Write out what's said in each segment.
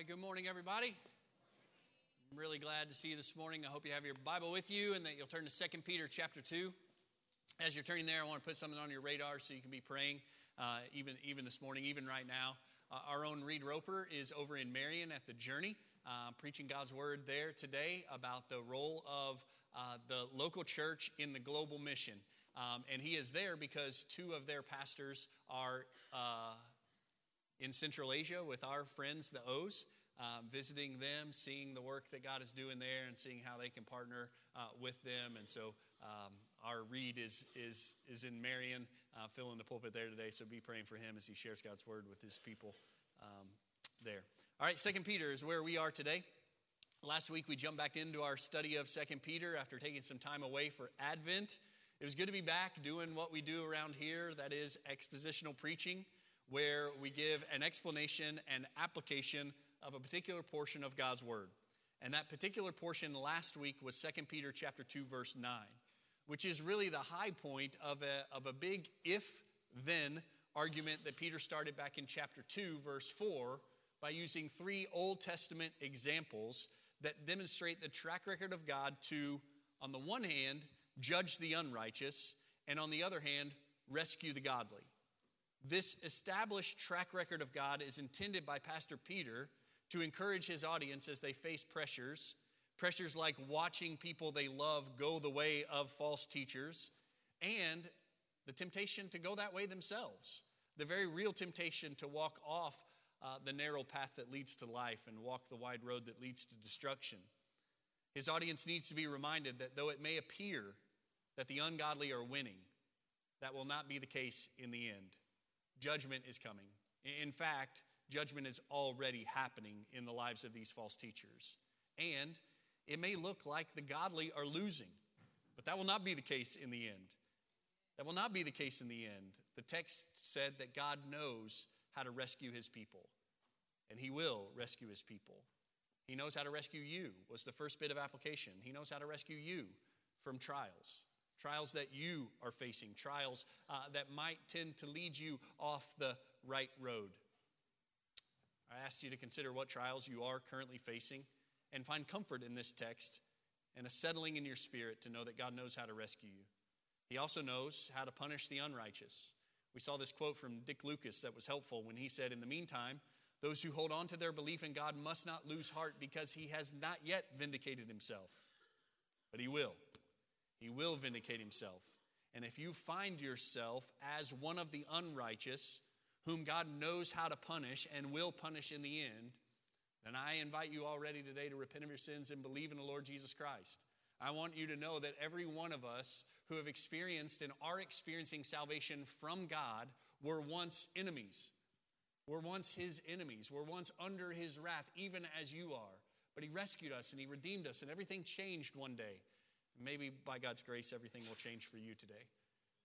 right, good morning, everybody. I'm really glad to see you this morning. I hope you have your Bible with you and that you'll turn to 2 Peter chapter 2. As you're turning there, I want to put something on your radar so you can be praying uh, even, even this morning, even right now. Uh, our own Reed Roper is over in Marion at the Journey, uh, preaching God's word there today about the role of uh, the local church in the global mission. Um, and he is there because two of their pastors are uh, in Central Asia with our friends, the O's. Um, visiting them, seeing the work that God is doing there, and seeing how they can partner uh, with them. And so, um, our Reed is is is in Marion, uh, filling the pulpit there today. So be praying for him as he shares God's word with his people um, there. All right, Second Peter is where we are today. Last week we jumped back into our study of Second Peter after taking some time away for Advent. It was good to be back doing what we do around here. That is expositional preaching where we give an explanation and application of a particular portion of God's word. And that particular portion last week was 2 Peter chapter 2 verse 9, which is really the high point of a, of a big if then argument that Peter started back in chapter 2 verse 4 by using three Old Testament examples that demonstrate the track record of God to on the one hand judge the unrighteous and on the other hand rescue the godly. This established track record of God is intended by Pastor Peter to encourage his audience as they face pressures, pressures like watching people they love go the way of false teachers, and the temptation to go that way themselves. The very real temptation to walk off uh, the narrow path that leads to life and walk the wide road that leads to destruction. His audience needs to be reminded that though it may appear that the ungodly are winning, that will not be the case in the end. Judgment is coming. In fact, judgment is already happening in the lives of these false teachers. And it may look like the godly are losing, but that will not be the case in the end. That will not be the case in the end. The text said that God knows how to rescue his people, and he will rescue his people. He knows how to rescue you, was the first bit of application. He knows how to rescue you from trials trials that you are facing, trials uh, that might tend to lead you off the right road. I asked you to consider what trials you are currently facing and find comfort in this text and a settling in your spirit to know that God knows how to rescue you. He also knows how to punish the unrighteous. We saw this quote from Dick Lucas that was helpful when he said, In the meantime, those who hold on to their belief in God must not lose heart because he has not yet vindicated himself, but he will. He will vindicate himself. And if you find yourself as one of the unrighteous, whom God knows how to punish and will punish in the end, then I invite you already today to repent of your sins and believe in the Lord Jesus Christ. I want you to know that every one of us who have experienced and are experiencing salvation from God were once enemies. We're once his enemies. We're once under his wrath, even as you are. But he rescued us and he redeemed us, and everything changed one day. Maybe by God's grace, everything will change for you today.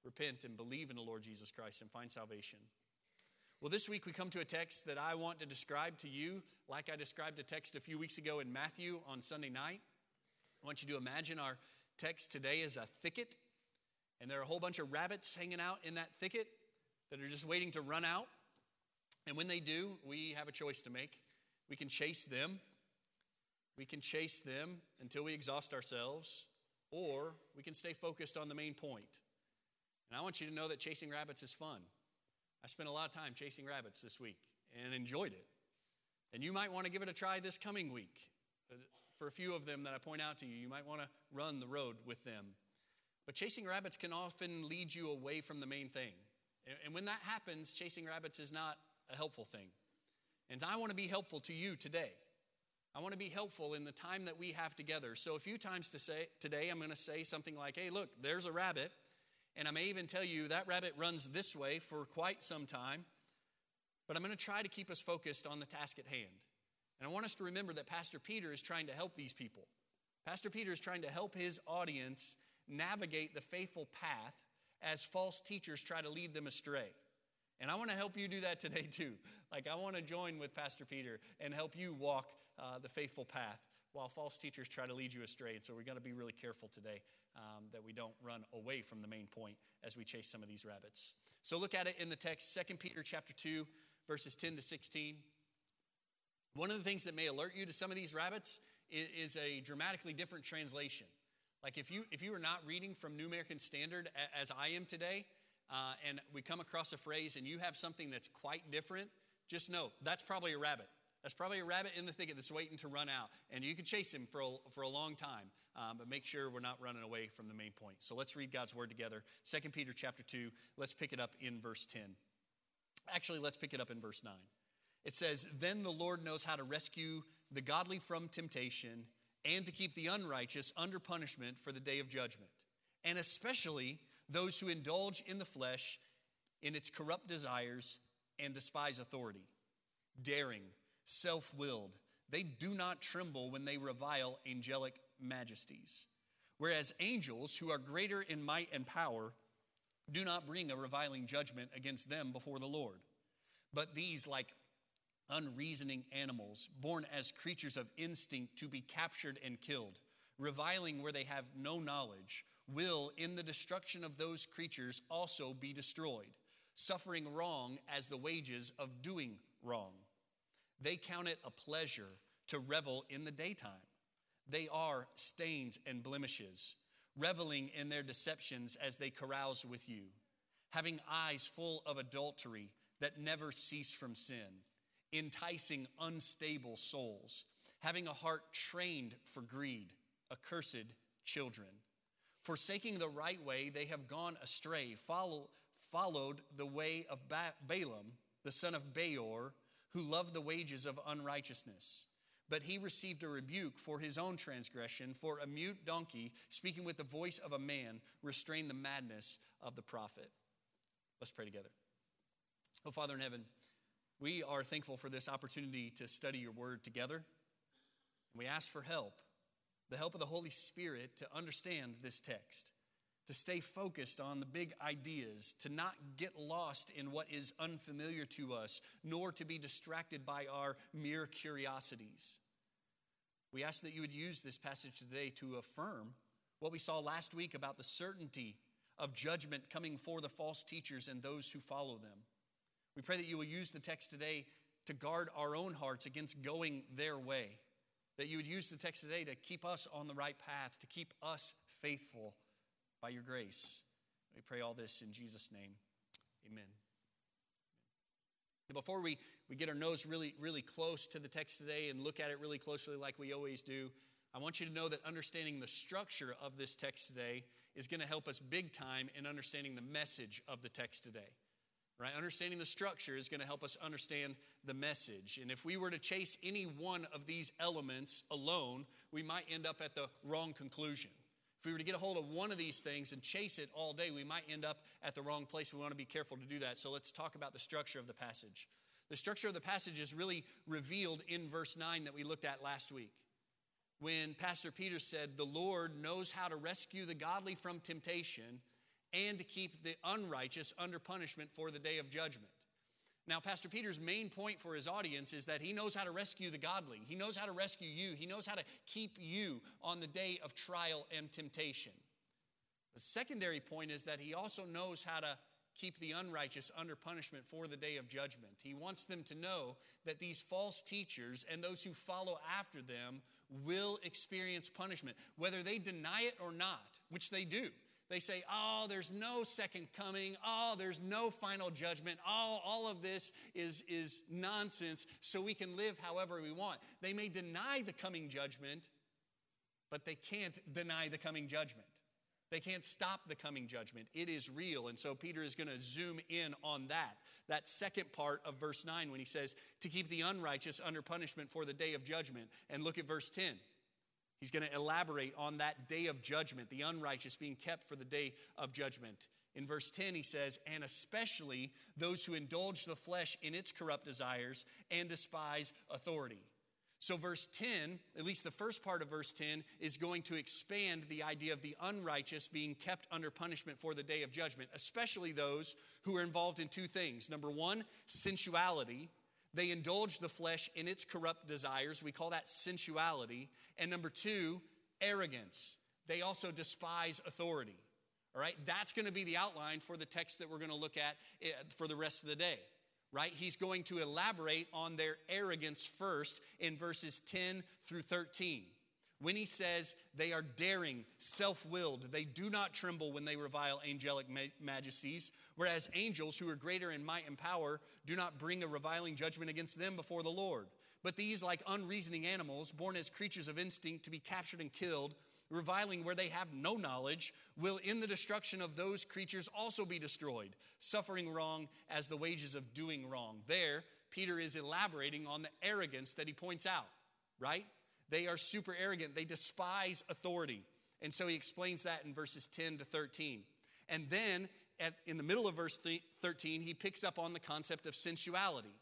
Repent and believe in the Lord Jesus Christ and find salvation. Well, this week we come to a text that I want to describe to you, like I described a text a few weeks ago in Matthew on Sunday night. I want you to imagine our text today is a thicket, and there are a whole bunch of rabbits hanging out in that thicket that are just waiting to run out. And when they do, we have a choice to make. We can chase them. We can chase them until we exhaust ourselves, or we can stay focused on the main point. And I want you to know that chasing rabbits is fun. I spent a lot of time chasing rabbits this week and enjoyed it. And you might want to give it a try this coming week. Uh, for a few of them that I point out to you, you might want to run the road with them. But chasing rabbits can often lead you away from the main thing. And when that happens, chasing rabbits is not a helpful thing. And I want to be helpful to you today. I want to be helpful in the time that we have together. So a few times to say today I'm going to say something like, "Hey, look, there's a rabbit." And I may even tell you that rabbit runs this way for quite some time. But I'm going to try to keep us focused on the task at hand. And I want us to remember that Pastor Peter is trying to help these people. Pastor Peter is trying to help his audience navigate the faithful path as false teachers try to lead them astray. And I want to help you do that today too. Like, I want to join with Pastor Peter and help you walk uh, the faithful path while false teachers try to lead you astray. And so we're going to be really careful today um, that we don't run away from the main point as we chase some of these rabbits. So look at it in the text, 2 Peter chapter 2, verses 10 to 16. One of the things that may alert you to some of these rabbits is, is a dramatically different translation. Like if you if you are not reading from New American Standard as I am today, uh, and we come across a phrase and you have something that's quite different, just know that's probably a rabbit. That's probably a rabbit in the thicket that's waiting to run out. And you can chase him for a, for a long time, um, but make sure we're not running away from the main point. So let's read God's word together. 2 Peter chapter 2, let's pick it up in verse 10. Actually, let's pick it up in verse 9. It says, Then the Lord knows how to rescue the godly from temptation and to keep the unrighteous under punishment for the day of judgment, and especially those who indulge in the flesh in its corrupt desires and despise authority, daring self willed. They do not tremble when they revile angelic majesties. Whereas angels, who are greater in might and power, do not bring a reviling judgment against them before the Lord. But these, like unreasoning animals, born as creatures of instinct to be captured and killed, reviling where they have no knowledge, will, in the destruction of those creatures, also be destroyed, suffering wrong as the wages of doing wrong. They count it a pleasure to revel in the daytime. They are stains and blemishes, reveling in their deceptions as they carouse with you, having eyes full of adultery that never cease from sin, enticing unstable souls, having a heart trained for greed, accursed children. Forsaking the right way, they have gone astray, follow, followed the way of ba- Balaam, the son of Beor who loved the wages of unrighteousness. But he received a rebuke for his own transgression, for a mute donkey, speaking with the voice of a man, restrained the madness of the prophet. Let's pray together. Oh, Father in heaven, we are thankful for this opportunity to study your word together. We ask for help, the help of the Holy Spirit to understand this text to stay focused on the big ideas, to not get lost in what is unfamiliar to us, nor to be distracted by our mere curiosities. We ask that you would use this passage today to affirm what we saw last week about the certainty of judgment coming for the false teachers and those who follow them. We pray that you will use the text today to guard our own hearts against going their way. That you would use the text today to keep us on the right path, to keep us faithful by your grace. We pray all this in Jesus' name. Amen. Before we, we get our nose really, really close to the text today and look at it really closely like we always do, I want you to know that understanding the structure of this text today is going to help us big time in understanding the message of the text today. Right? Understanding the structure is going to help us understand the message. And if we were to chase any one of these elements alone, we might end up at the wrong conclusion. If we were to get a hold of one of these things and chase it all day, we might end up at the wrong place. We want to be careful to do that. So let's talk about the structure of the passage. The structure of the passage is really revealed in verse 9 that we looked at last week. When Pastor Peter said, The Lord knows how to rescue the godly from temptation and to keep the unrighteous under punishment for the day of judgment. Now, Pastor Peter's main point for his audience is that he knows how to rescue the godly. He knows how to rescue you. He knows how to keep you on the day of trial and temptation. The secondary point is that he also knows how to keep the unrighteous under punishment for the day of judgment. He wants them to know that these false teachers and those who follow after them will experience punishment, whether they deny it or not, which they do. They say, oh, there's no second coming. Oh, there's no final judgment. Oh, all of this is, is nonsense, so we can live however we want. They may deny the coming judgment, but they can't deny the coming judgment. They can't stop the coming judgment. It is real. And so Peter is going to zoom in on that. That second part of verse 9 when he says, to keep the unrighteous under punishment for the day of judgment. And look at verse 10. He's going to elaborate on that day of judgment, the unrighteous being kept for the day of judgment. In verse 10, he says, And especially those who indulge the flesh in its corrupt desires and despise authority. So, verse 10, at least the first part of verse 10, is going to expand the idea of the unrighteous being kept under punishment for the day of judgment, especially those who are involved in two things. Number one, sensuality, they indulge the flesh in its corrupt desires. We call that sensuality. And number two, arrogance. They also despise authority. All right, that's going to be the outline for the text that we're going to look at eh, for the rest of the day. right? He's going to elaborate on their arrogance first in verses 10 through 13. When he says they are daring, self willed, they do not tremble when they revile angelic majesties, whereas angels who are greater in might and power do not bring a reviling judgment against them before the Lord. But these, like unreasoning animals, born as creatures of instinct to be captured and killed, reviling where they have no knowledge, will in the destruction of those creatures also be destroyed, suffering wrong as the wages of doing wrong. There, Peter is elaborating on the arrogance that he points out, right? They are super arrogant, they despise authority. And so he explains that in verses 10 to 13. And then at, in the middle of verse 13, he picks up on the concept of sensuality.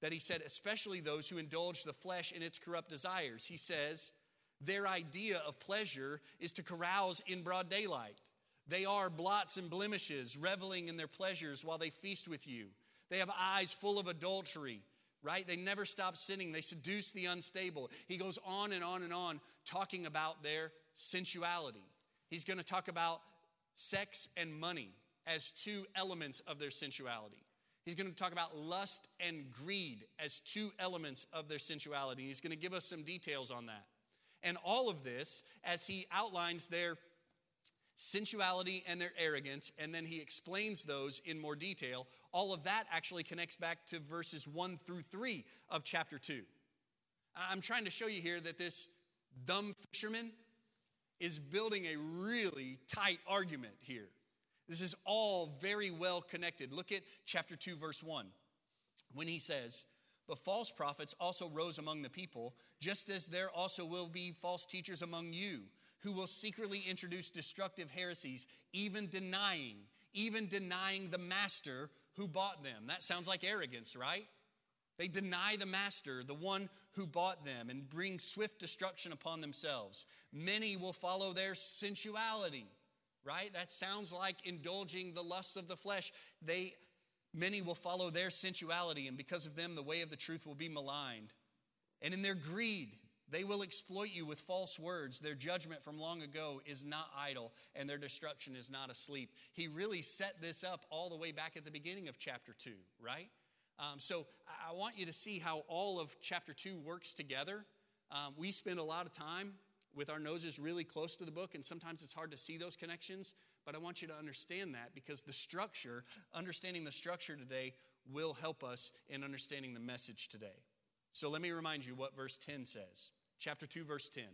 That he said, especially those who indulge the flesh in its corrupt desires. He says, their idea of pleasure is to carouse in broad daylight. They are blots and blemishes, reveling in their pleasures while they feast with you. They have eyes full of adultery, right? They never stop sinning. They seduce the unstable. He goes on and on and on talking about their sensuality. He's going to talk about sex and money as two elements of their sensuality. He's going to talk about lust and greed as two elements of their sensuality. He's going to give us some details on that. And all of this, as he outlines their sensuality and their arrogance, and then he explains those in more detail, all of that actually connects back to verses 1 through 3 of chapter 2. I'm trying to show you here that this dumb fisherman is building a really tight argument here. This is all very well connected. Look at chapter 2, verse 1, when he says, but false prophets also rose among the people, just as there also will be false teachers among you, who will secretly introduce destructive heresies, even denying, even denying the master who bought them. That sounds like arrogance, right? They deny the master, the one who bought them, and bring swift destruction upon themselves. Many will follow their sensuality, right? That sounds like indulging the lusts of the flesh. They Many will follow their sensuality, and because of them, the way of the truth will be maligned. And in their greed, they will exploit you with false words. Their judgment from long ago is not idle, and their destruction is not asleep. He really set this up all the way back at the beginning of chapter 2, right? Um, so I want you to see how all of chapter 2 works together. Um, we spend a lot of time with our noses really close to the book, and sometimes it's hard to see those connections. But I want you to understand that because the structure, understanding the structure today, will help us in understanding the message today. So let me remind you what verse 10 says. Chapter 2, verse 10.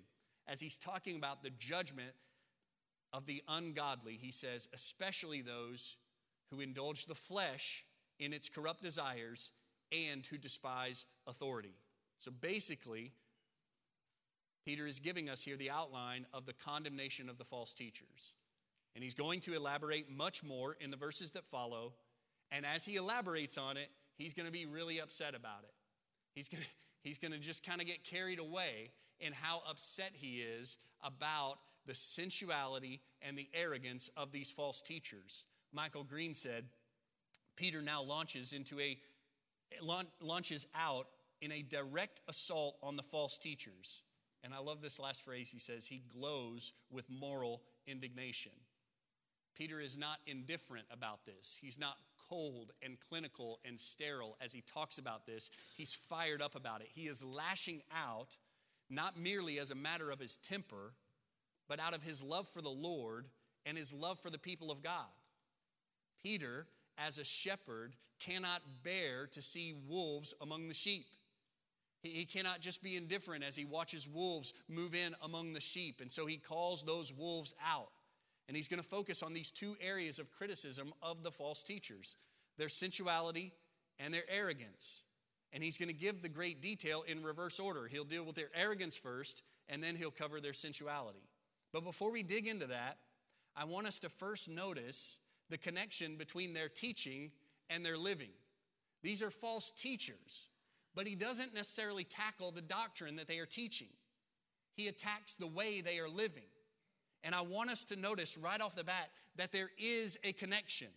As he's talking about the judgment of the ungodly, he says, especially those who indulge the flesh in its corrupt desires and who despise authority. So basically, Peter is giving us here the outline of the condemnation of the false teachers. And he's going to elaborate much more in the verses that follow. And as he elaborates on it, he's going to be really upset about it. He's going to, he's going to just kind of get carried away in how upset he is about the sensuality and the arrogance of these false teachers. Michael Green said, Peter now launches into a launches out in a direct assault on the false teachers. And I love this last phrase. He says, he glows with moral indignation. Peter is not indifferent about this. He's not cold and clinical and sterile as he talks about this. He's fired up about it. He is lashing out, not merely as a matter of his temper, but out of his love for the Lord and his love for the people of God. Peter, as a shepherd, cannot bear to see wolves among the sheep. He cannot just be indifferent as he watches wolves move in among the sheep. And so he calls those wolves out. And he's going to focus on these two areas of criticism of the false teachers their sensuality and their arrogance. And he's going to give the great detail in reverse order. He'll deal with their arrogance first, and then he'll cover their sensuality. But before we dig into that, I want us to first notice the connection between their teaching and their living. These are false teachers, but he doesn't necessarily tackle the doctrine that they are teaching, he attacks the way they are living. And I want us to notice right off the bat that there is a connection.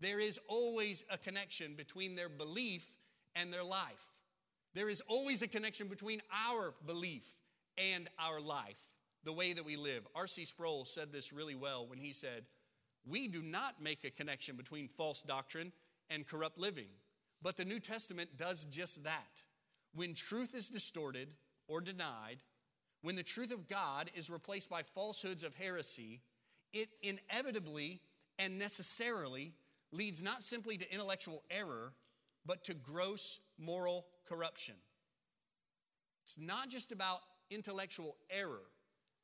There is always a connection between their belief and their life. There is always a connection between our belief and our life, the way that we live. R.C. Sproul said this really well when he said, We do not make a connection between false doctrine and corrupt living, But the New Testament does just that. When truth is distorted or denied, when the truth of God is replaced by falsehoods of heresy, it inevitably and necessarily leads not simply to intellectual error, but to gross moral corruption. It's not just about intellectual error.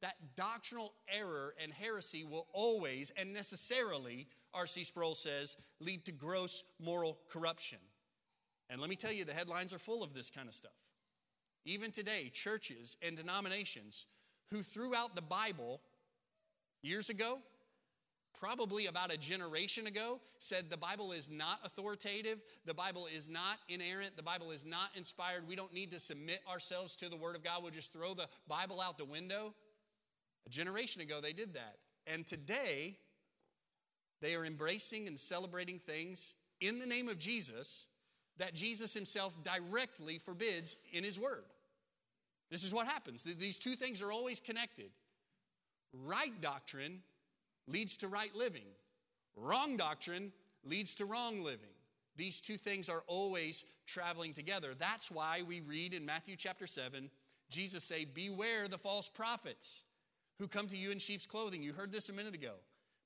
That doctrinal error and heresy will always and necessarily, R.C. Sproul says, lead to gross moral corruption. And let me tell you, the headlines are full of this kind of stuff. Even today, churches and denominations who threw out the Bible years ago, probably about a generation ago, said the Bible is not authoritative, the Bible is not inerrant, the Bible is not inspired, we don't need to submit ourselves to the Word of God, we'll just throw the Bible out the window. A generation ago, they did that. And today, they are embracing and celebrating things in the name of Jesus that Jesus himself directly forbids in his word. This is what happens. These two things are always connected. Right doctrine leads to right living, wrong doctrine leads to wrong living. These two things are always traveling together. That's why we read in Matthew chapter 7, Jesus say, "Beware the false prophets who come to you in sheep's clothing." You heard this a minute ago.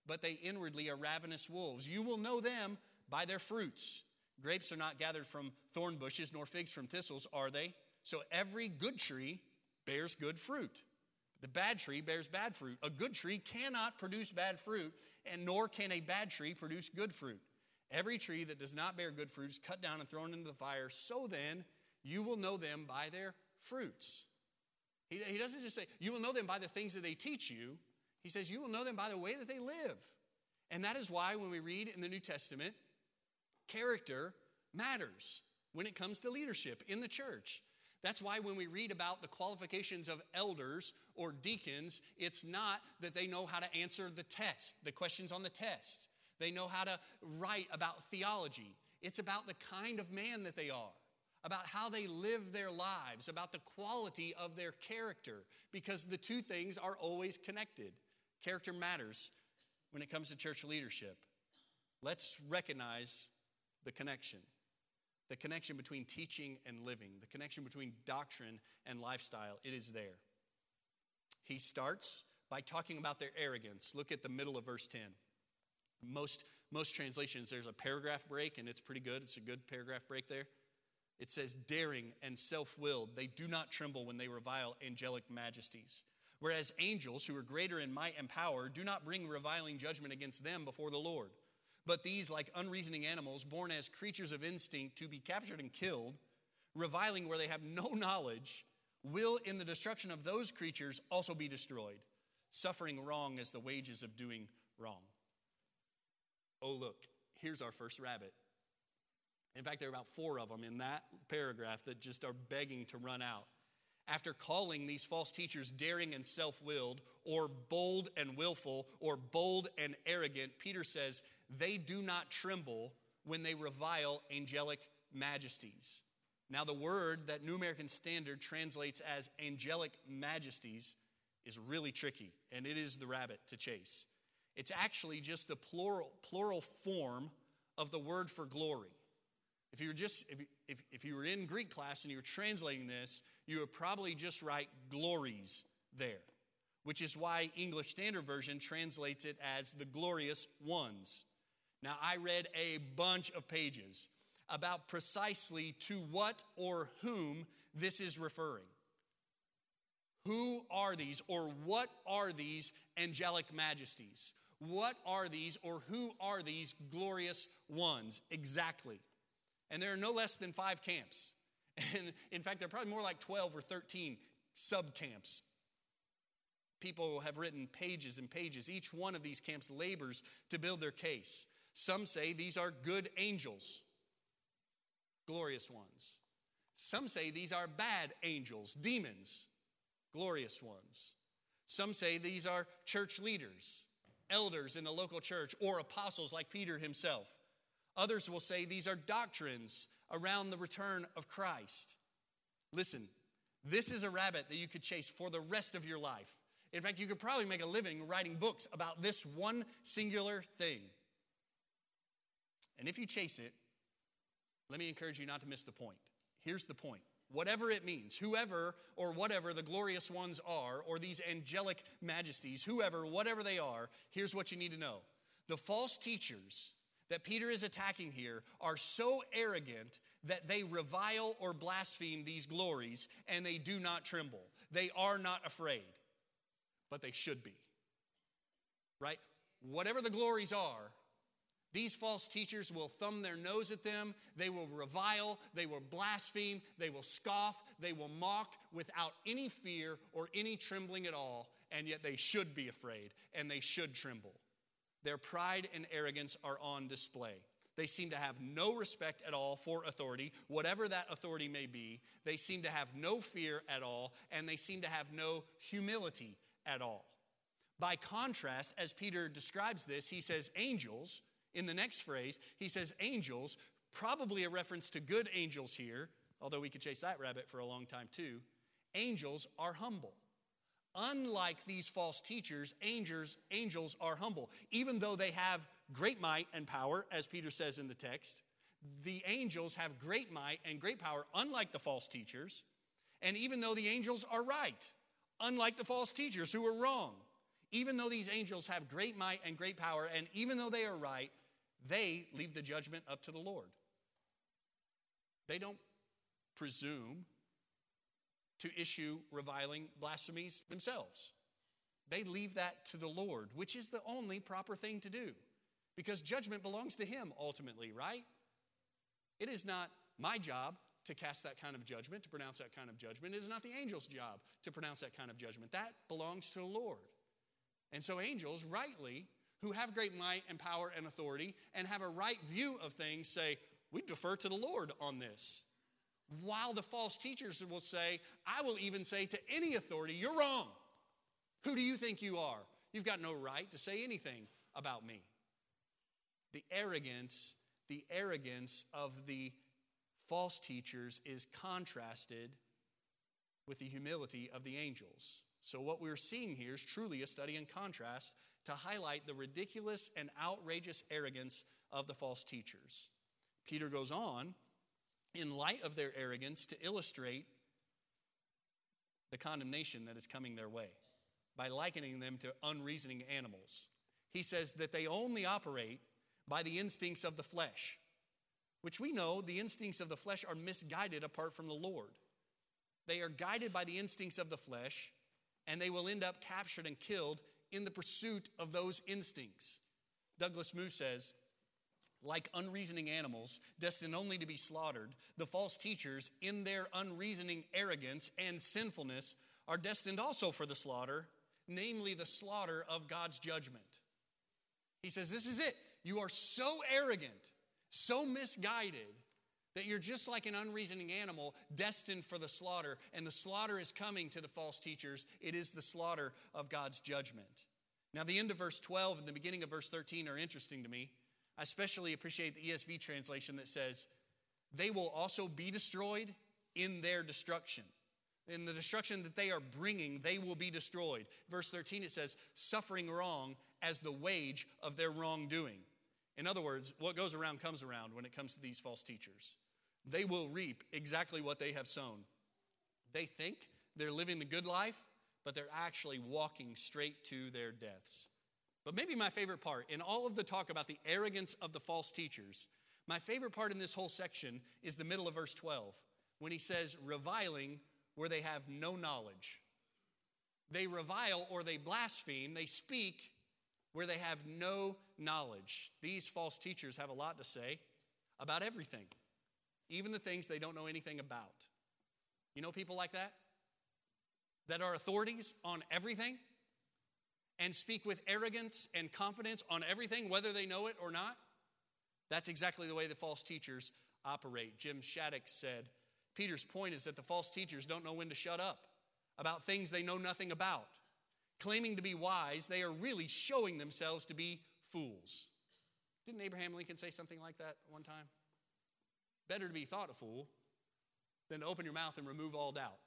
But they inwardly are ravenous wolves. You will know them by their fruits. Grapes are not gathered from thorn bushes, nor figs from thistles, are they? So every good tree bears good fruit. The bad tree bears bad fruit. A good tree cannot produce bad fruit, and nor can a bad tree produce good fruit. Every tree that does not bear good fruit is cut down and thrown into the fire. So then, you will know them by their fruits. He, he doesn't just say, you will know them by the things that they teach you. He says, you will know them by the way that they live. And that is why when we read in the New Testament, Character matters when it comes to leadership in the church. That's why when we read about the qualifications of elders or deacons, it's not that they know how to answer the test, the questions on the test. They know how to write about theology. It's about the kind of man that they are, about how they live their lives, about the quality of their character, because the two things are always connected. Character matters when it comes to church leadership. Let's recognize the connection. The connection between teaching and living, the connection between doctrine and lifestyle, it is there. He starts by talking about their arrogance. Look at the middle of verse 10. Most, most translations, there's a paragraph break, and it's pretty good. It's a good paragraph break there. It says, daring and self willed, they do not tremble when they revile angelic majesties. Whereas angels, who are greater in might and power, do not bring reviling judgment against them before the Lord. But these, like unreasoning animals, born as creatures of instinct to be captured and killed, reviling where they have no knowledge, will in the destruction of those creatures also be destroyed, suffering wrong as the wages of doing wrong. Oh, look, here's our first rabbit. In fact, there are about four of them in that paragraph that just are begging to run out. After calling these false teachers daring and self willed, or bold and willful, or bold and arrogant, Peter says they do not tremble when they revile angelic majesties. Now, the word that New American Standard translates as angelic majesties is really tricky, and it is the rabbit to chase. It's actually just the plural, plural form of the word for glory. If you were just if, if, if you were in Greek class and you were translating this, you would probably just write glories there, which is why English Standard Version translates it as the glorious ones. Now, I read a bunch of pages about precisely to what or whom this is referring. Who are these, or what are these angelic majesties? What are these, or who are these glorious ones exactly? And there are no less than five camps. And in fact, there are probably more like 12 or 13 sub camps. People have written pages and pages. Each one of these camps labors to build their case. Some say these are good angels, glorious ones. Some say these are bad angels, demons, glorious ones. Some say these are church leaders, elders in the local church, or apostles like Peter himself. Others will say these are doctrines around the return of Christ. Listen, this is a rabbit that you could chase for the rest of your life. In fact, you could probably make a living writing books about this one singular thing. And if you chase it, Let me encourage you not to miss the point. Here's the point. Whatever it means, whoever or whatever the glorious ones are, or these angelic majesties, whoever, whatever they are, here's what you need to know. The false teachers that Peter is attacking here are so arrogant that they revile or blaspheme these glories and they do not tremble. They are not afraid, but they should be. Right? Whatever the glories are, these false teachers will thumb their nose at them. They will revile. They will blaspheme. They will scoff. They will mock without any fear or any trembling at all. And yet they should be afraid and they should tremble. Their pride and arrogance are on display. They seem to have no respect at all for authority, whatever that authority may be. They seem to have no fear at all, and they seem to have no humility at all. By contrast, as Peter describes this, he says, angels, in the next phrase, he says angels, probably a reference to good angels here, although we could chase that rabbit for a long time too. Angels are humble. Unlike these false teachers, angels, angels are humble. Even though they have great might and power, as Peter says in the text, the angels have great might and great power, unlike the false teachers. And even though the angels are right, unlike the false teachers who are wrong, even though these angels have great might and great power, and even though they are right, they leave the judgment up to the Lord. They don't presume to issue reviling blasphemies themselves. They leave that to the Lord, which is the only proper thing to do because judgment belongs to Him ultimately, right? It is not my job to cast that kind of judgment, to pronounce that kind of judgment. It is not the angel's job to pronounce that kind of judgment. That belongs to the Lord. And so, angels, rightly, who have great might and power and authority and have a right view of things say, We defer to the Lord on this. While the false teachers will say, I will even say to any authority, You're wrong. Who do you think you are? You've got no right to say anything about me. The arrogance, the arrogance of the false teachers is contrasted with the humility of the angels. So, what we're seeing here is truly a study in contrast to highlight the ridiculous and outrageous arrogance of the false teachers. Peter goes on, in light of their arrogance, to illustrate the condemnation that is coming their way by likening them to unreasoning animals. He says that they only operate by the instincts of the flesh, which we know the instincts of the flesh are misguided apart from the Lord. They are guided by the instincts of the flesh, and they will end up captured and killed in the pursuit of those instincts. Douglas Moo says, like unreasoning animals, destined only to be slaughtered, the false teachers, in their unreasoning arrogance and sinfulness, are destined also for the slaughter, namely the slaughter of God's judgment. He says, This is it. You are so arrogant, so misguided, that you're just like an unreasoning animal destined for the slaughter. And the slaughter is coming to the false teachers. It is the slaughter of God's judgment. Now, the end of verse 12 and the beginning of verse 13 are interesting to me. I especially appreciate the ESV translation that says, They will also be destroyed in their destruction. In the destruction that they are bringing, they will be destroyed. Verse 13, it says, Suffering wrong as the wage of their wrongdoing. In other words, what goes around comes around when it comes to these false teachers. They will reap exactly what they have sown. They think they're living the good life, but they're actually walking straight to their deaths. But maybe my favorite part, in all of the talk about the arrogance of the false teachers, my favorite part in this whole section is the middle of verse 12, when he says, reviling where they have no knowledge. They revile or they blaspheme, they speak where they have no knowledge. These false teachers have a lot to say about everything, even the things they don't know anything about. You know people like that? That are authorities on everything and speak with arrogance and confidence on everything, whether they know it or not? That's exactly the way the false teachers operate. Jim Shattuck said Peter's point is that the false teachers don't know when to shut up about things they know nothing about. Claiming to be wise, they are really showing themselves to be fools. Didn't Abraham Lincoln say something like that one time? Better to be thought a fool than to open your mouth and remove all doubt.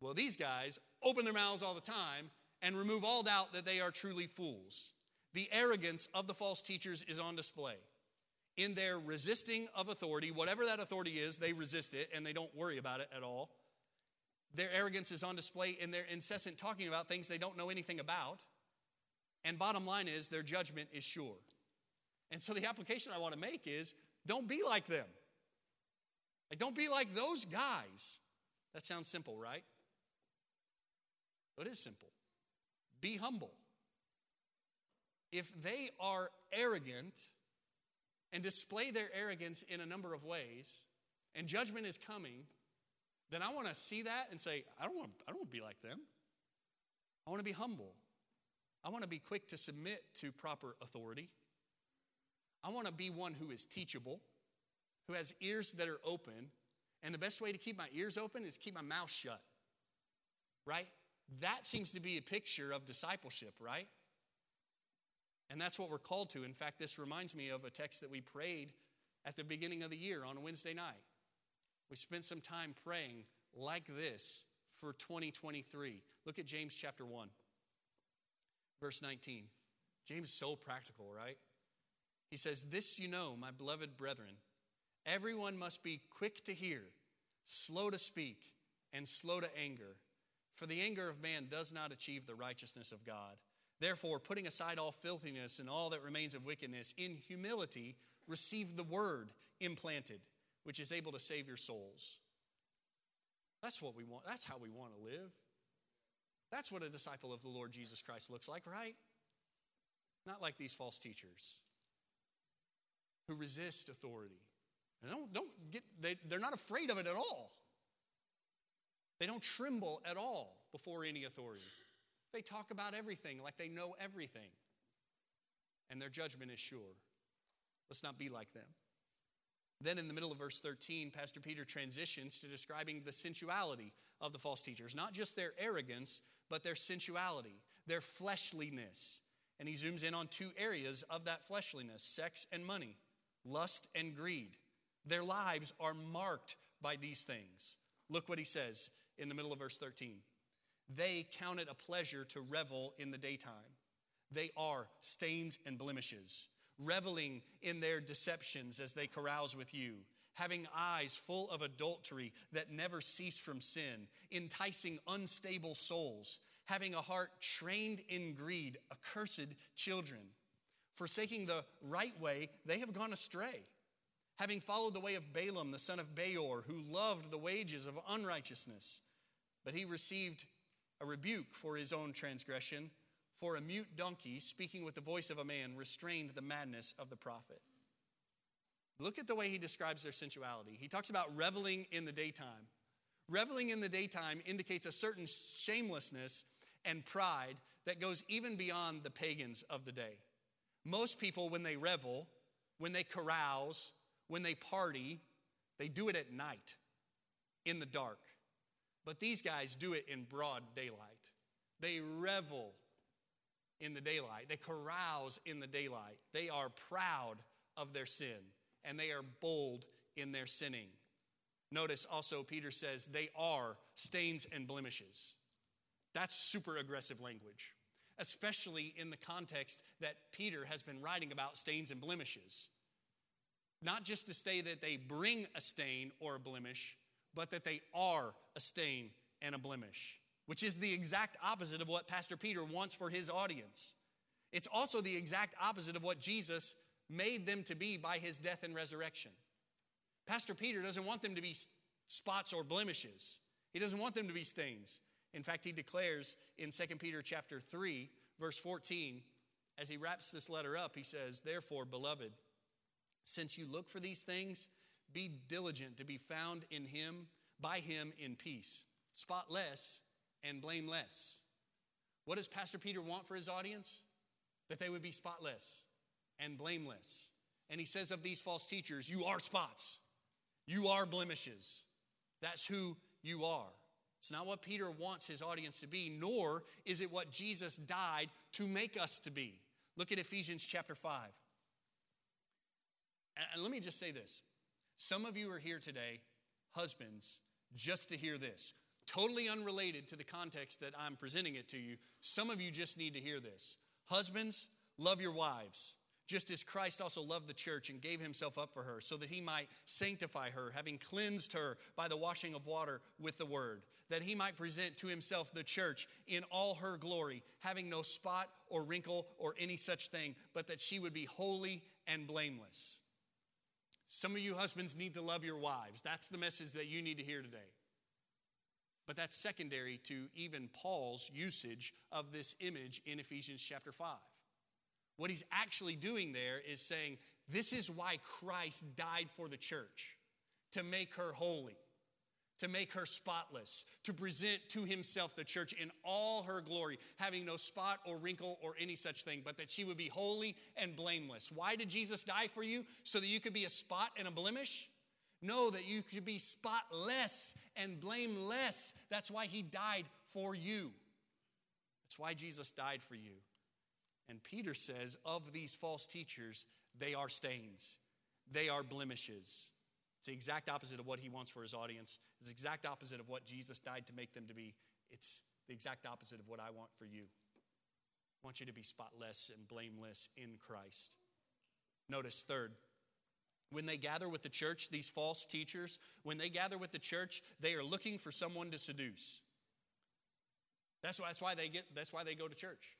Well, these guys open their mouths all the time and remove all doubt that they are truly fools. The arrogance of the false teachers is on display. in their resisting of authority, whatever that authority is, they resist it and they don't worry about it at all. Their arrogance is on display in their incessant talking about things they don't know anything about. And bottom line is, their judgment is sure. And so the application I want to make is don't be like them. Like, don't be like those guys. That sounds simple, right? It is simple. Be humble. If they are arrogant, and display their arrogance in a number of ways, and judgment is coming, then I want to see that and say, I don't want, I don't want to be like them. I want to be humble. I want to be quick to submit to proper authority. I want to be one who is teachable, who has ears that are open. And the best way to keep my ears open is keep my mouth shut. Right? That seems to be a picture of discipleship, right? And that's what we're called to. In fact, this reminds me of a text that we prayed at the beginning of the year on a Wednesday night. We spent some time praying like this for 2023. Look at James chapter 1, verse 19. James is so practical, right? He says, This you know, my beloved brethren, everyone must be quick to hear, slow to speak, and slow to anger. For the anger of man does not achieve the righteousness of God. Therefore, putting aside all filthiness and all that remains of wickedness, in humility receive the word implanted, which is able to save your souls. That's what we want. That's how we want to live. That's what a disciple of the Lord Jesus Christ looks like, right? Not like these false teachers who resist authority. And don't, don't get, they, they're not afraid of it at all. They don't tremble at all before any authority. They talk about everything like they know everything, and their judgment is sure. Let's not be like them. Then, in the middle of verse 13, Pastor Peter transitions to describing the sensuality of the false teachers, not just their arrogance, but their sensuality, their fleshliness. And he zooms in on two areas of that fleshliness sex and money, lust and greed. Their lives are marked by these things. Look what he says in the middle of verse 13. They count it a pleasure to revel in the daytime. They are stains and blemishes, reveling in their deceptions as they carouse with you, having eyes full of adultery that never cease from sin, enticing unstable souls, having a heart trained in greed, accursed children. Forsaking the right way, they have gone astray. Having followed the way of Balaam, the son of Beor, who loved the wages of unrighteousness, but he received a rebuke for his own transgression, for a mute donkey, speaking with the voice of a man, restrained the madness of the prophet. Look at the way he describes their sensuality. He talks about reveling in the daytime. Reveling in the daytime indicates a certain shamelessness and pride that goes even beyond the pagans of the day. Most people, when they revel, when they carouse, when they party, they do it at night, in the dark. But these guys do it in broad daylight. They revel in the daylight, they carouse in the daylight. They are proud of their sin and they are bold in their sinning. Notice also, Peter says they are stains and blemishes. That's super aggressive language, especially in the context that Peter has been writing about stains and blemishes. Not just to say that they bring a stain or a blemish, but that they are a stain and a blemish, which is the exact opposite of what Pastor Peter wants for his audience. It's also the exact opposite of what Jesus made them to be by his death and resurrection. Pastor Peter doesn't want them to be spots or blemishes. He doesn't want them to be stains. In fact, he declares in 2 Peter chapter 3, verse 14, as he wraps this letter up, he says, Therefore, beloved, since you look for these things, be diligent to be found in him, by him in peace, spotless and blameless. What does Pastor Peter want for his audience? That they would be spotless and blameless. And he says of these false teachers, You are spots, you are blemishes. That's who you are. It's not what Peter wants his audience to be, nor is it what Jesus died to make us to be. Look at Ephesians chapter 5. And let me just say this some of you are here today, husbands, just to hear this. Totally unrelated to the context that I'm presenting it to you. Some of you just need to hear this. Husbands, love your wives. just as Christ also loved the church and gave himself up for her, so that he might sanctify her, having cleansed her by the washing of water with the word, that he might present to himself the church in all her glory, having no spot or wrinkle or any such thing, but that she would be holy and blameless. Some of you husbands need to love your wives. That's the message that you need to hear today. But that's secondary to even Paul's usage of this image in Ephesians chapter 5. What he's actually doing there is saying, This is why Christ died for the church, to make her holy, to make her spotless, to present to himself the church in all her glory, having no spot or wrinkle or any such thing, but that she would be holy and blameless. Why did Jesus die for you? So that you could be a spot and a blemish? No, that you could be spotless and blameless. That's why he died for you. That's why Jesus died for you. And Peter says, of these false teachers, they are stains, they are blemishes. It's the exact opposite of what he wants for his audience. It's the exact opposite of what Jesus died to make them to be. It's the exact opposite of what I want for you. I want you to be spotless and blameless in Christ. Notice, third, when they gather with the church, these false teachers, when they gather with the church, they are looking for someone to seduce. That's why, that's why, they, get, that's why they go to church.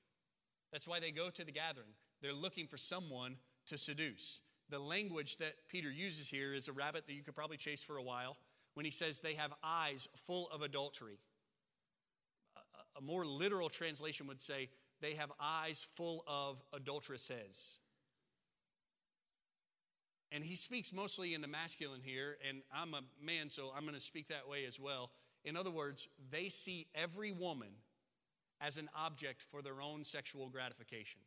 That's why they go to the gathering. They're looking for someone to seduce. The language that Peter uses here is a rabbit that you could probably chase for a while when he says they have eyes full of adultery. A, a more literal translation would say they have eyes full of adulteresses. And he speaks mostly in the masculine here, and I'm a man, so I'm going to speak that way as well. In other words, they see every woman as an object for their own sexual gratification.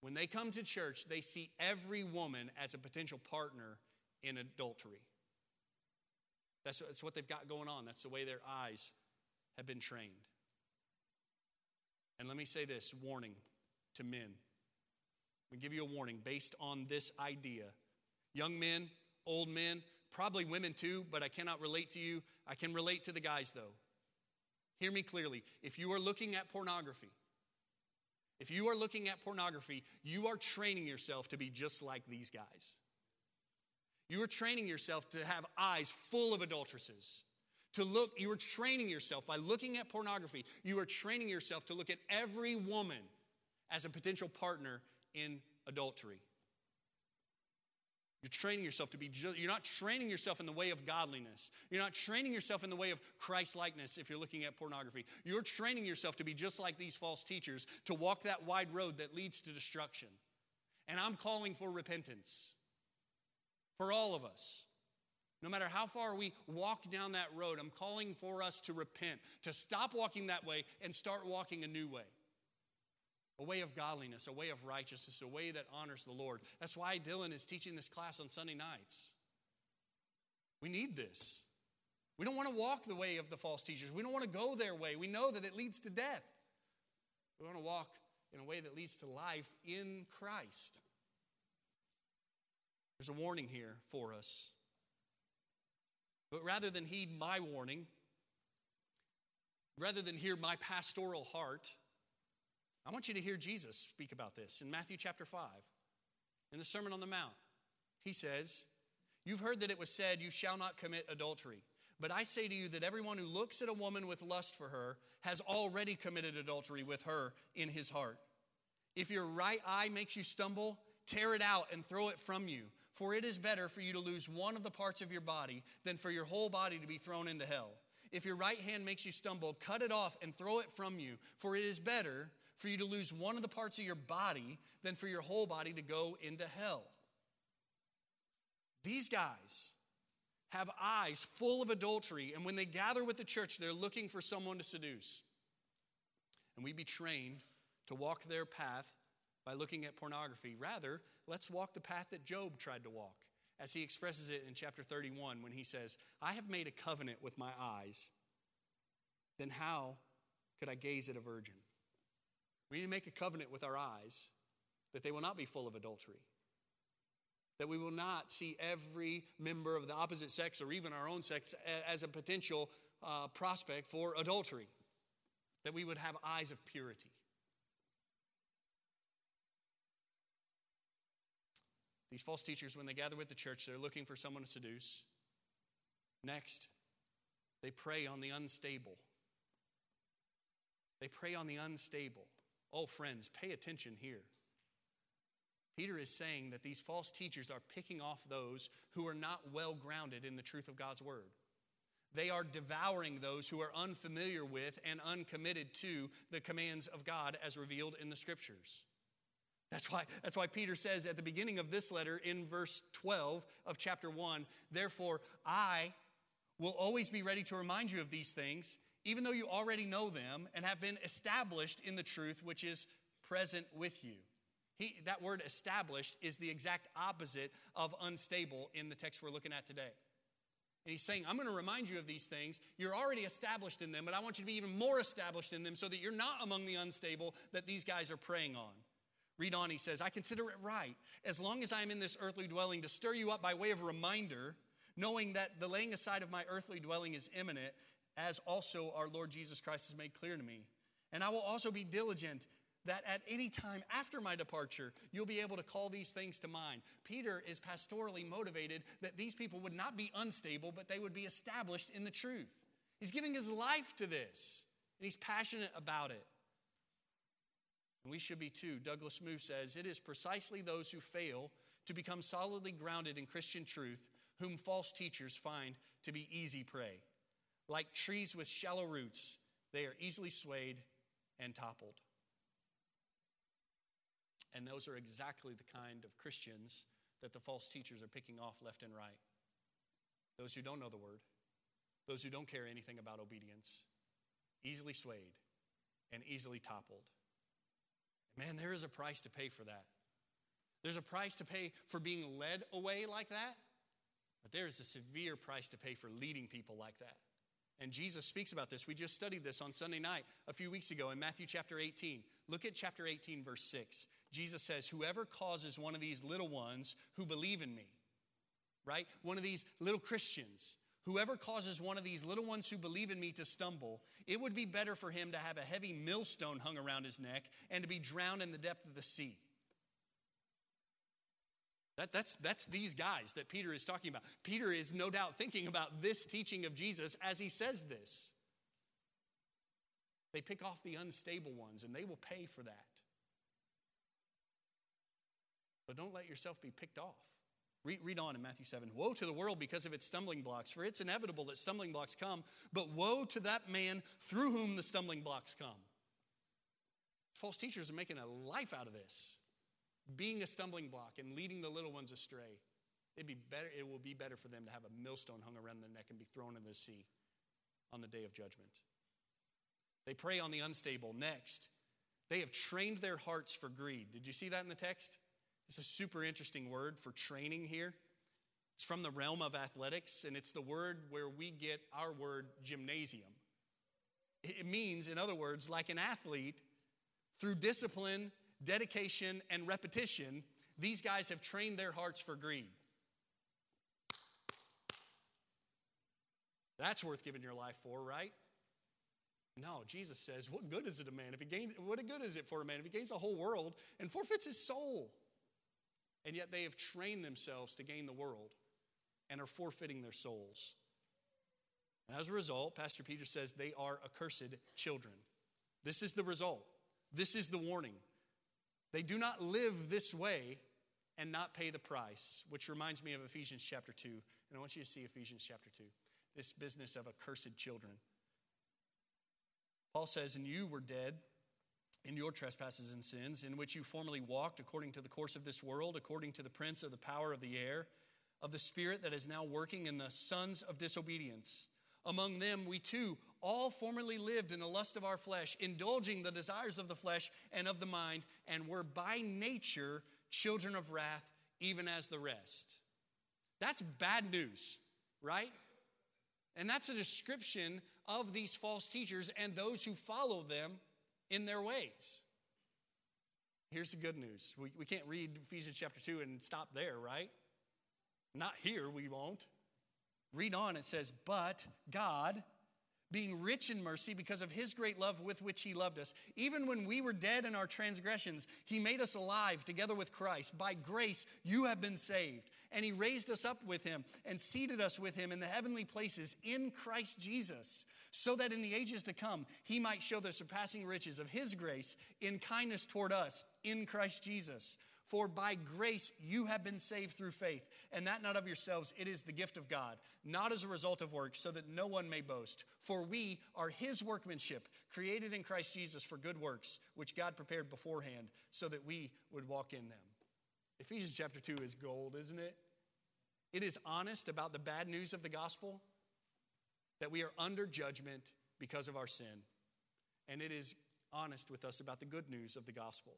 When they come to church, they see every woman as a potential partner in adultery. That's, that's what they've got going on. That's the way their eyes have been trained. And let me say this warning to men. We give you a warning based on this idea. Young men, old men, probably women too, but I cannot relate to you. I can relate to the guys though. Hear me clearly. If you are looking at pornography, if you are looking at pornography, you are training yourself to be just like these guys. You are training yourself to have eyes full of adulteresses. To look, you are training yourself by looking at pornography, you are training yourself to look at every woman as a potential partner in adultery. You're training yourself to be, you're not training yourself in the way of godliness. You're not training yourself in the way of Christ likeness if you're looking at pornography. You're training yourself to be just like these false teachers, to walk that wide road that leads to destruction. And I'm calling for repentance for all of us. No matter how far we walk down that road, I'm calling for us to repent, to stop walking that way and start walking a new way a way of godliness, a way of righteousness, a way that honors the Lord. That's why Dylan is teaching this class on Sunday nights. We need this. We don't want to walk the way of the false teachers. We don't want to go their way. We know that it leads to death. We want to walk in a way that leads to life in Christ. There's a warning here for us. But rather than heed my warning, rather than hear my pastoral heart, I want you to hear Jesus speak about this in Matthew chapter 5, in the Sermon on the Mount. He says, You've heard that it was said, You shall not commit adultery. But I say to you that everyone who looks at a woman with lust for her has already committed adultery with her in his heart. If your right eye makes you stumble, tear it out and throw it from you. For it is better for you to lose one of the parts of your body than for your whole body to be thrown into hell. If your right hand makes you stumble, cut it off and throw it from you. For it is better for you to lose one of the parts of your body than for your whole body to go into hell. These guys have eyes full of adultery, and when they gather with the church, they're looking for someone to seduce. And we be trained to walk their path by looking at pornography. Rather, let's walk the path that Job tried to walk, as he expresses it in chapter 31 when he says, I have made a covenant with my eyes. Then how could I gaze at a virgin? We need to make a covenant with our eyes that they will not be full of adultery. That we will not see every member of the opposite sex or even our own sex as a potential uh, prospect for adultery. That we would have eyes of purity. These false teachers, when they gather with the church, they're looking for someone to seduce. Next, they prey on the unstable. They prey on the unstable. Oh, friends, pay attention here. Peter is saying that these false teachers are picking off those who are not well grounded in the truth of God's word. They are devouring those who are unfamiliar with and uncommitted to the commands of God as revealed in the scriptures. That's why, that's why Peter says at the beginning of this letter in verse 12 of chapter 1 Therefore, I will always be ready to remind you of these things, even though you already know them and have been established in the truth which is present with you. He, that word established is the exact opposite of unstable in the text we're looking at today. And he's saying, I'm going to remind you of these things. You're already established in them, but I want you to be even more established in them so that you're not among the unstable that these guys are preying on. Read on, he says, I consider it right, as long as I am in this earthly dwelling, to stir you up by way of reminder, knowing that the laying aside of my earthly dwelling is imminent, as also our Lord Jesus Christ has made clear to me. And I will also be diligent that at any time after my departure, you'll be able to call these things to mind. Peter is pastorally motivated that these people would not be unstable, but they would be established in the truth. He's giving his life to this, and he's passionate about it. And we should be too. Douglas Moo says it is precisely those who fail to become solidly grounded in Christian truth whom false teachers find to be easy prey. Like trees with shallow roots, they are easily swayed and toppled. And those are exactly the kind of Christians that the false teachers are picking off left and right. Those who don't know the word, those who don't care anything about obedience, easily swayed and easily toppled. Man, there is a price to pay for that. There's a price to pay for being led away like that, but there is a severe price to pay for leading people like that. And Jesus speaks about this. We just studied this on Sunday night a few weeks ago in Matthew chapter 18. Look at chapter 18, verse 6. Jesus says, Whoever causes one of these little ones who believe in me, right? One of these little Christians, whoever causes one of these little ones who believe in me to stumble, it would be better for him to have a heavy millstone hung around his neck and to be drowned in the depth of the sea. That, that's, that's these guys that Peter is talking about. Peter is no doubt thinking about this teaching of Jesus as he says this. They pick off the unstable ones and they will pay for that. But don't let yourself be picked off. Read, read, on in Matthew 7. Woe to the world because of its stumbling blocks, for it's inevitable that stumbling blocks come, but woe to that man through whom the stumbling blocks come. False teachers are making a life out of this, being a stumbling block and leading the little ones astray. It'd be better, it will be better for them to have a millstone hung around their neck and be thrown in the sea on the day of judgment. They prey on the unstable. Next, they have trained their hearts for greed. Did you see that in the text? It's a super interesting word for training here. It's from the realm of athletics, and it's the word where we get our word gymnasium. It means, in other words, like an athlete, through discipline, dedication, and repetition, these guys have trained their hearts for greed. That's worth giving your life for, right? No, Jesus says, What good is it a man if he gains, what good is it for a man if he gains the whole world and forfeits his soul? and yet they have trained themselves to gain the world and are forfeiting their souls. And as a result, Pastor Peter says they are accursed children. This is the result. This is the warning. They do not live this way and not pay the price, which reminds me of Ephesians chapter 2. And I want you to see Ephesians chapter 2, this business of accursed children. Paul says, And you were dead in your trespasses and sins, in which you formerly walked according to the course of this world, according to the prince of the power of the air, of the spirit that is now working in the sons of disobedience. Among them, we too all formerly lived in the lust of our flesh, indulging the desires of the flesh and of the mind, and were by nature children of wrath, even as the rest. That's bad news, right? And that's a description of these false teachers and those who follow them in their ways. Here's the good news. We, we can't read Ephesians chapter 2 and stop there, right? Not here, we won't. Read on, it says, But God, being rich in mercy because of his great love with which he loved us. Even when we were dead in our transgressions, he made us alive together with Christ. By grace, you have been saved. And he raised us up with him and seated us with him in the heavenly places in Christ Jesus, so that in the ages to come, he might show the surpassing riches of his grace in kindness toward us in Christ Jesus. For by grace you have been saved through faith, and that not of yourselves, it is the gift of God, not as a result of works, so that no one may boast. For we are his workmanship, created in Christ Jesus for good works, which God prepared beforehand, so that we would walk in them. Ephesians chapter 2 is gold, isn't it? It is honest about the bad news of the gospel that we are under judgment because of our sin. And it is honest with us about the good news of the gospel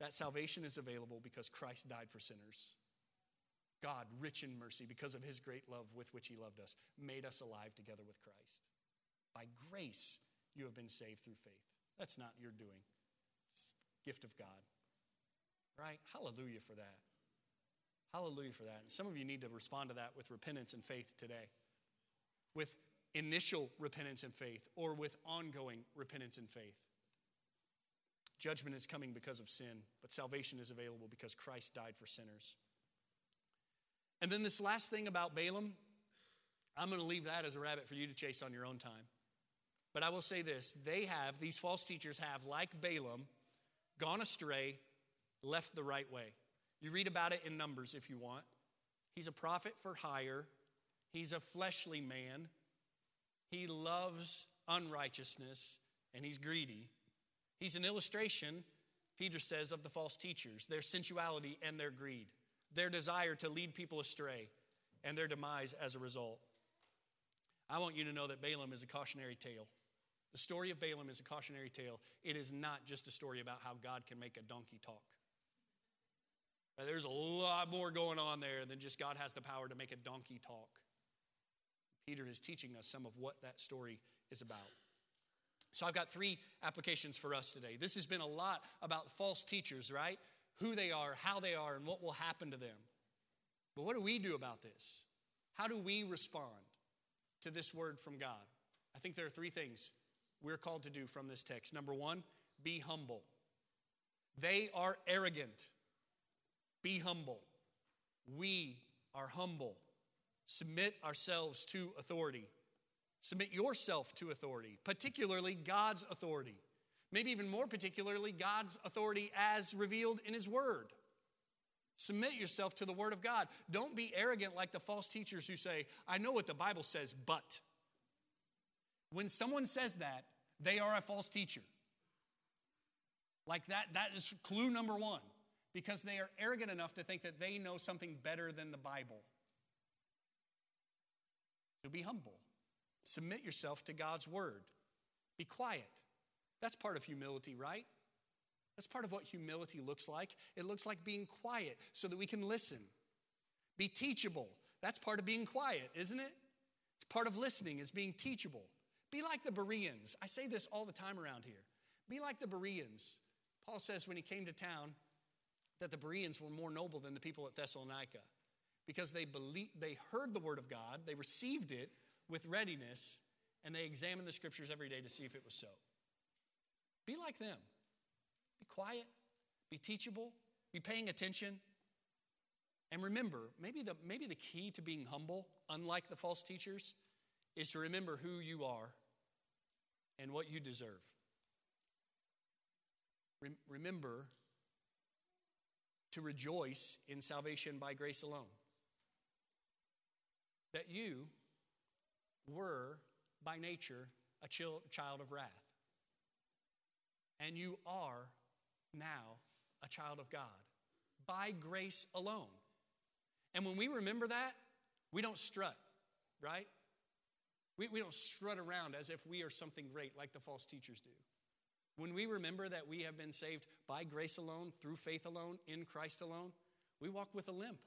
that salvation is available because Christ died for sinners. God, rich in mercy, because of his great love with which he loved us, made us alive together with Christ. By grace, you have been saved through faith. That's not your doing, it's gift of God. Right? Hallelujah for that. Hallelujah for that. And some of you need to respond to that with repentance and faith today. With initial repentance and faith, or with ongoing repentance and faith. Judgment is coming because of sin, but salvation is available because Christ died for sinners. And then this last thing about Balaam, I'm going to leave that as a rabbit for you to chase on your own time. But I will say this they have, these false teachers have, like Balaam, gone astray, left the right way. You read about it in Numbers if you want. He's a prophet for hire, he's a fleshly man, he loves unrighteousness, and he's greedy. He's an illustration, Peter says, of the false teachers, their sensuality and their greed, their desire to lead people astray, and their demise as a result. I want you to know that Balaam is a cautionary tale. The story of Balaam is a cautionary tale. It is not just a story about how God can make a donkey talk. There's a lot more going on there than just God has the power to make a donkey talk. Peter is teaching us some of what that story is about. So I've got three applications for us today. This has been a lot about false teachers, right? Who they are, how they are, and what will happen to them. But what do we do about this? How do we respond to this word from God? I think there are three things we're called to do from this text. Number one, be humble. They are arrogant. Be humble. We are humble. Submit ourselves to authority. Submit yourself to authority, particularly God's authority. Maybe even more particularly, God's authority as revealed in His Word. Submit yourself to the Word of God. Don't be arrogant like the false teachers who say, I know what the Bible says, but. When someone says that, they are a false teacher. Like that, that is clue number one, because they are arrogant enough to think that they know something better than the Bible. So be humble. Submit yourself to God's word. Be quiet. That's part of humility, right? That's part of what humility looks like. It looks like being quiet so that we can listen. Be teachable. That's part of being quiet, isn't it? It's part of listening is being teachable. Be like the Bereans. I say this all the time around here. Be like the Bereans. Paul says when he came to town that the Bereans were more noble than the people at Thessalonica because they believed, they heard the word of God, they received it, with readiness, and they examine the scriptures every day to see if it was so. Be like them. Be quiet, be teachable, be paying attention. And remember, maybe the, maybe the key to being humble, unlike the false teachers, is to remember who you are and what you deserve. remember to rejoice in salvation by grace alone. That you were by nature a child of wrath. And you are now a child of God by grace alone. And when we remember that, we don't strut, right? We, we don't strut around as if we are something great like the false teachers do. When we remember that we have been saved by grace alone, through faith alone, in Christ alone, we walk with a limp.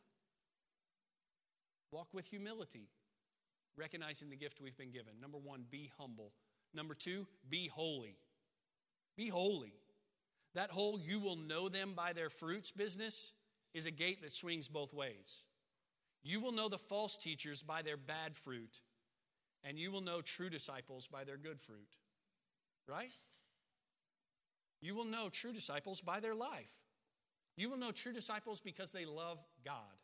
Walk with humility recognizing the gift we've been given. Number one, be humble. Number two, be holy. Be holy. That whole you will know them by their fruits business is a gate that swings both ways. You will know the false teachers by their bad fruit, And you will know true disciples by their good fruit. Right? You will know true disciples by their life. You will know true disciples because they love God.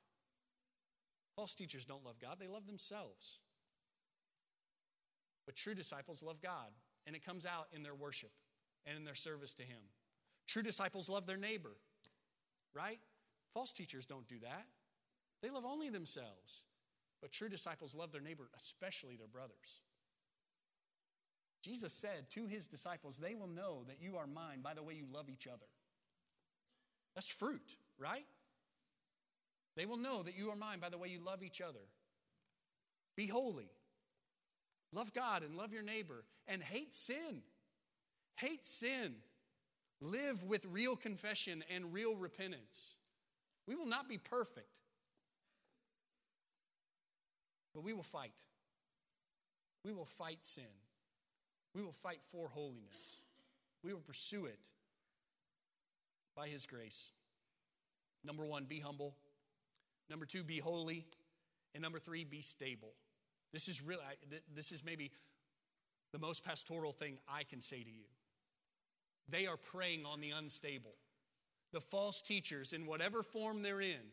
False teachers don't love God, they love themselves. But true disciples love God, and it comes out in their worship and in their service to Him. True disciples love their neighbor, right? False teachers don't do that. They love only themselves. But true disciples love their neighbor, especially their brothers. Jesus said to his disciples, They will know that you are mine by the way you love each other. That's fruit, right? They will know that you are mine by the way you love each other. Be holy. Love God and love your neighbor and hate sin. Hate sin. Live with real confession and real repentance. We will not be perfect, but we will fight. We will fight sin. We will fight for holiness. We will pursue it by His grace. Number one, be humble. Number two, be holy. And number three, be stable. This is really, this is maybe the most pastoral thing I can say to you. They are preying on the unstable. The false teachers, in whatever form they're in,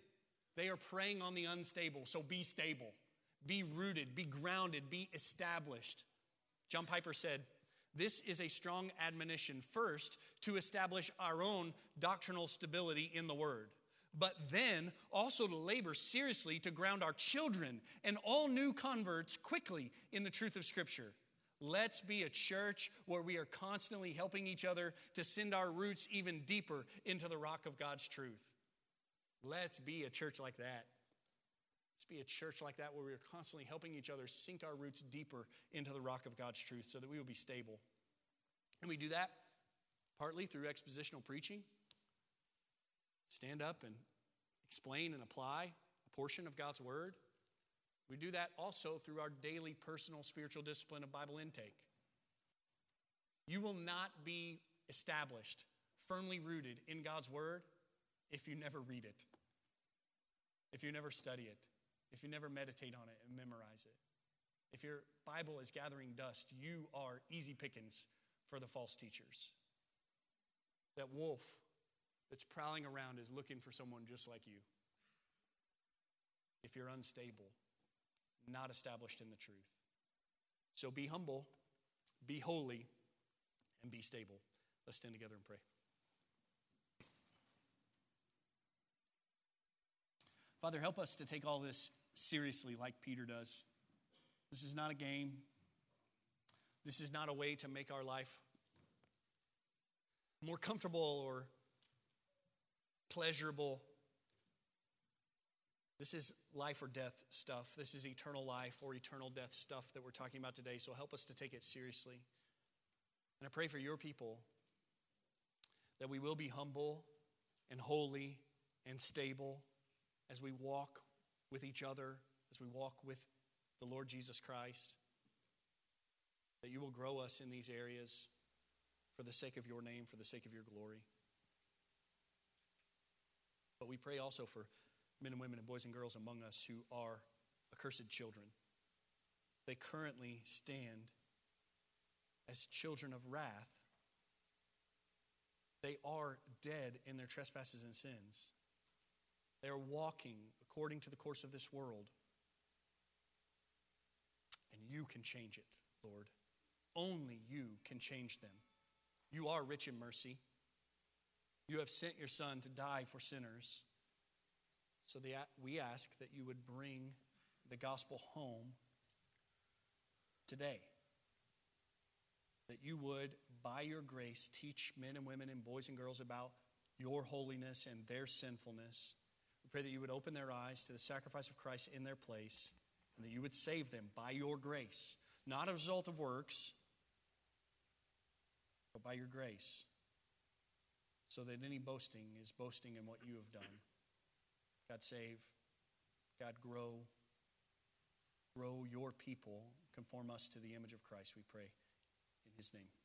they are preying on the unstable. So be stable, be rooted, be grounded, be established. John Piper said, This is a strong admonition, first, to establish our own doctrinal stability in the Word, but then also to labor seriously to ground our children and all new converts quickly in the truth of Scripture. Let's be a church where we are constantly helping each other to send our roots even deeper into the rock of God's truth. Let's be a church like that. Let's be a church like that where we are constantly helping each other sink our roots deeper into the rock of God's truth so that we will be stable. And we do that partly through expositional preaching. Stand up and explain and apply a portion of God's word. We do that also through our daily personal spiritual discipline of Bible intake. You will not be established, firmly rooted in God's Word if you never read it, if you never study it, if you never meditate on it and memorize it. If your Bible is gathering dust, you are easy pickings for the false teachers. That wolf that's prowling around is looking for someone just like you. If you're unstable, not established in the truth. So be humble, be holy, and be stable. Let's stand together and pray. Father, help us to take all this seriously like Peter does. This is not a game. This is not a way to make our life more comfortable or pleasurable this is life or death stuff. This is eternal life or eternal death stuff that we're talking about today. So help us to take it seriously. And I pray for your people that we will be humble and holy and stable as we walk with each other, as we walk with the Lord Jesus Christ. That you will grow us in these areas for the sake of your name, for the sake of your glory. But we pray also for men and women and boys and girls among us who are accursed children. They currently stand as children of wrath. They are dead in their trespasses and sins. They are walking according to the course of this world. And you can change it, Lord. Only you can change them. You are rich in mercy. You have sent your Son to die for sinners. So the, we ask that you would bring the gospel home today. That you would, by your grace, teach men and women and boys and girls about your holiness and their sinfulness. We pray that you would open their eyes to the sacrifice of Christ in their place and that you would save them by your grace, not as a result of works, but by your grace, so that any boasting is boasting in what you have done. God, save. God, grow. Grow your people. Conform us to the image of Christ, we pray. In his name.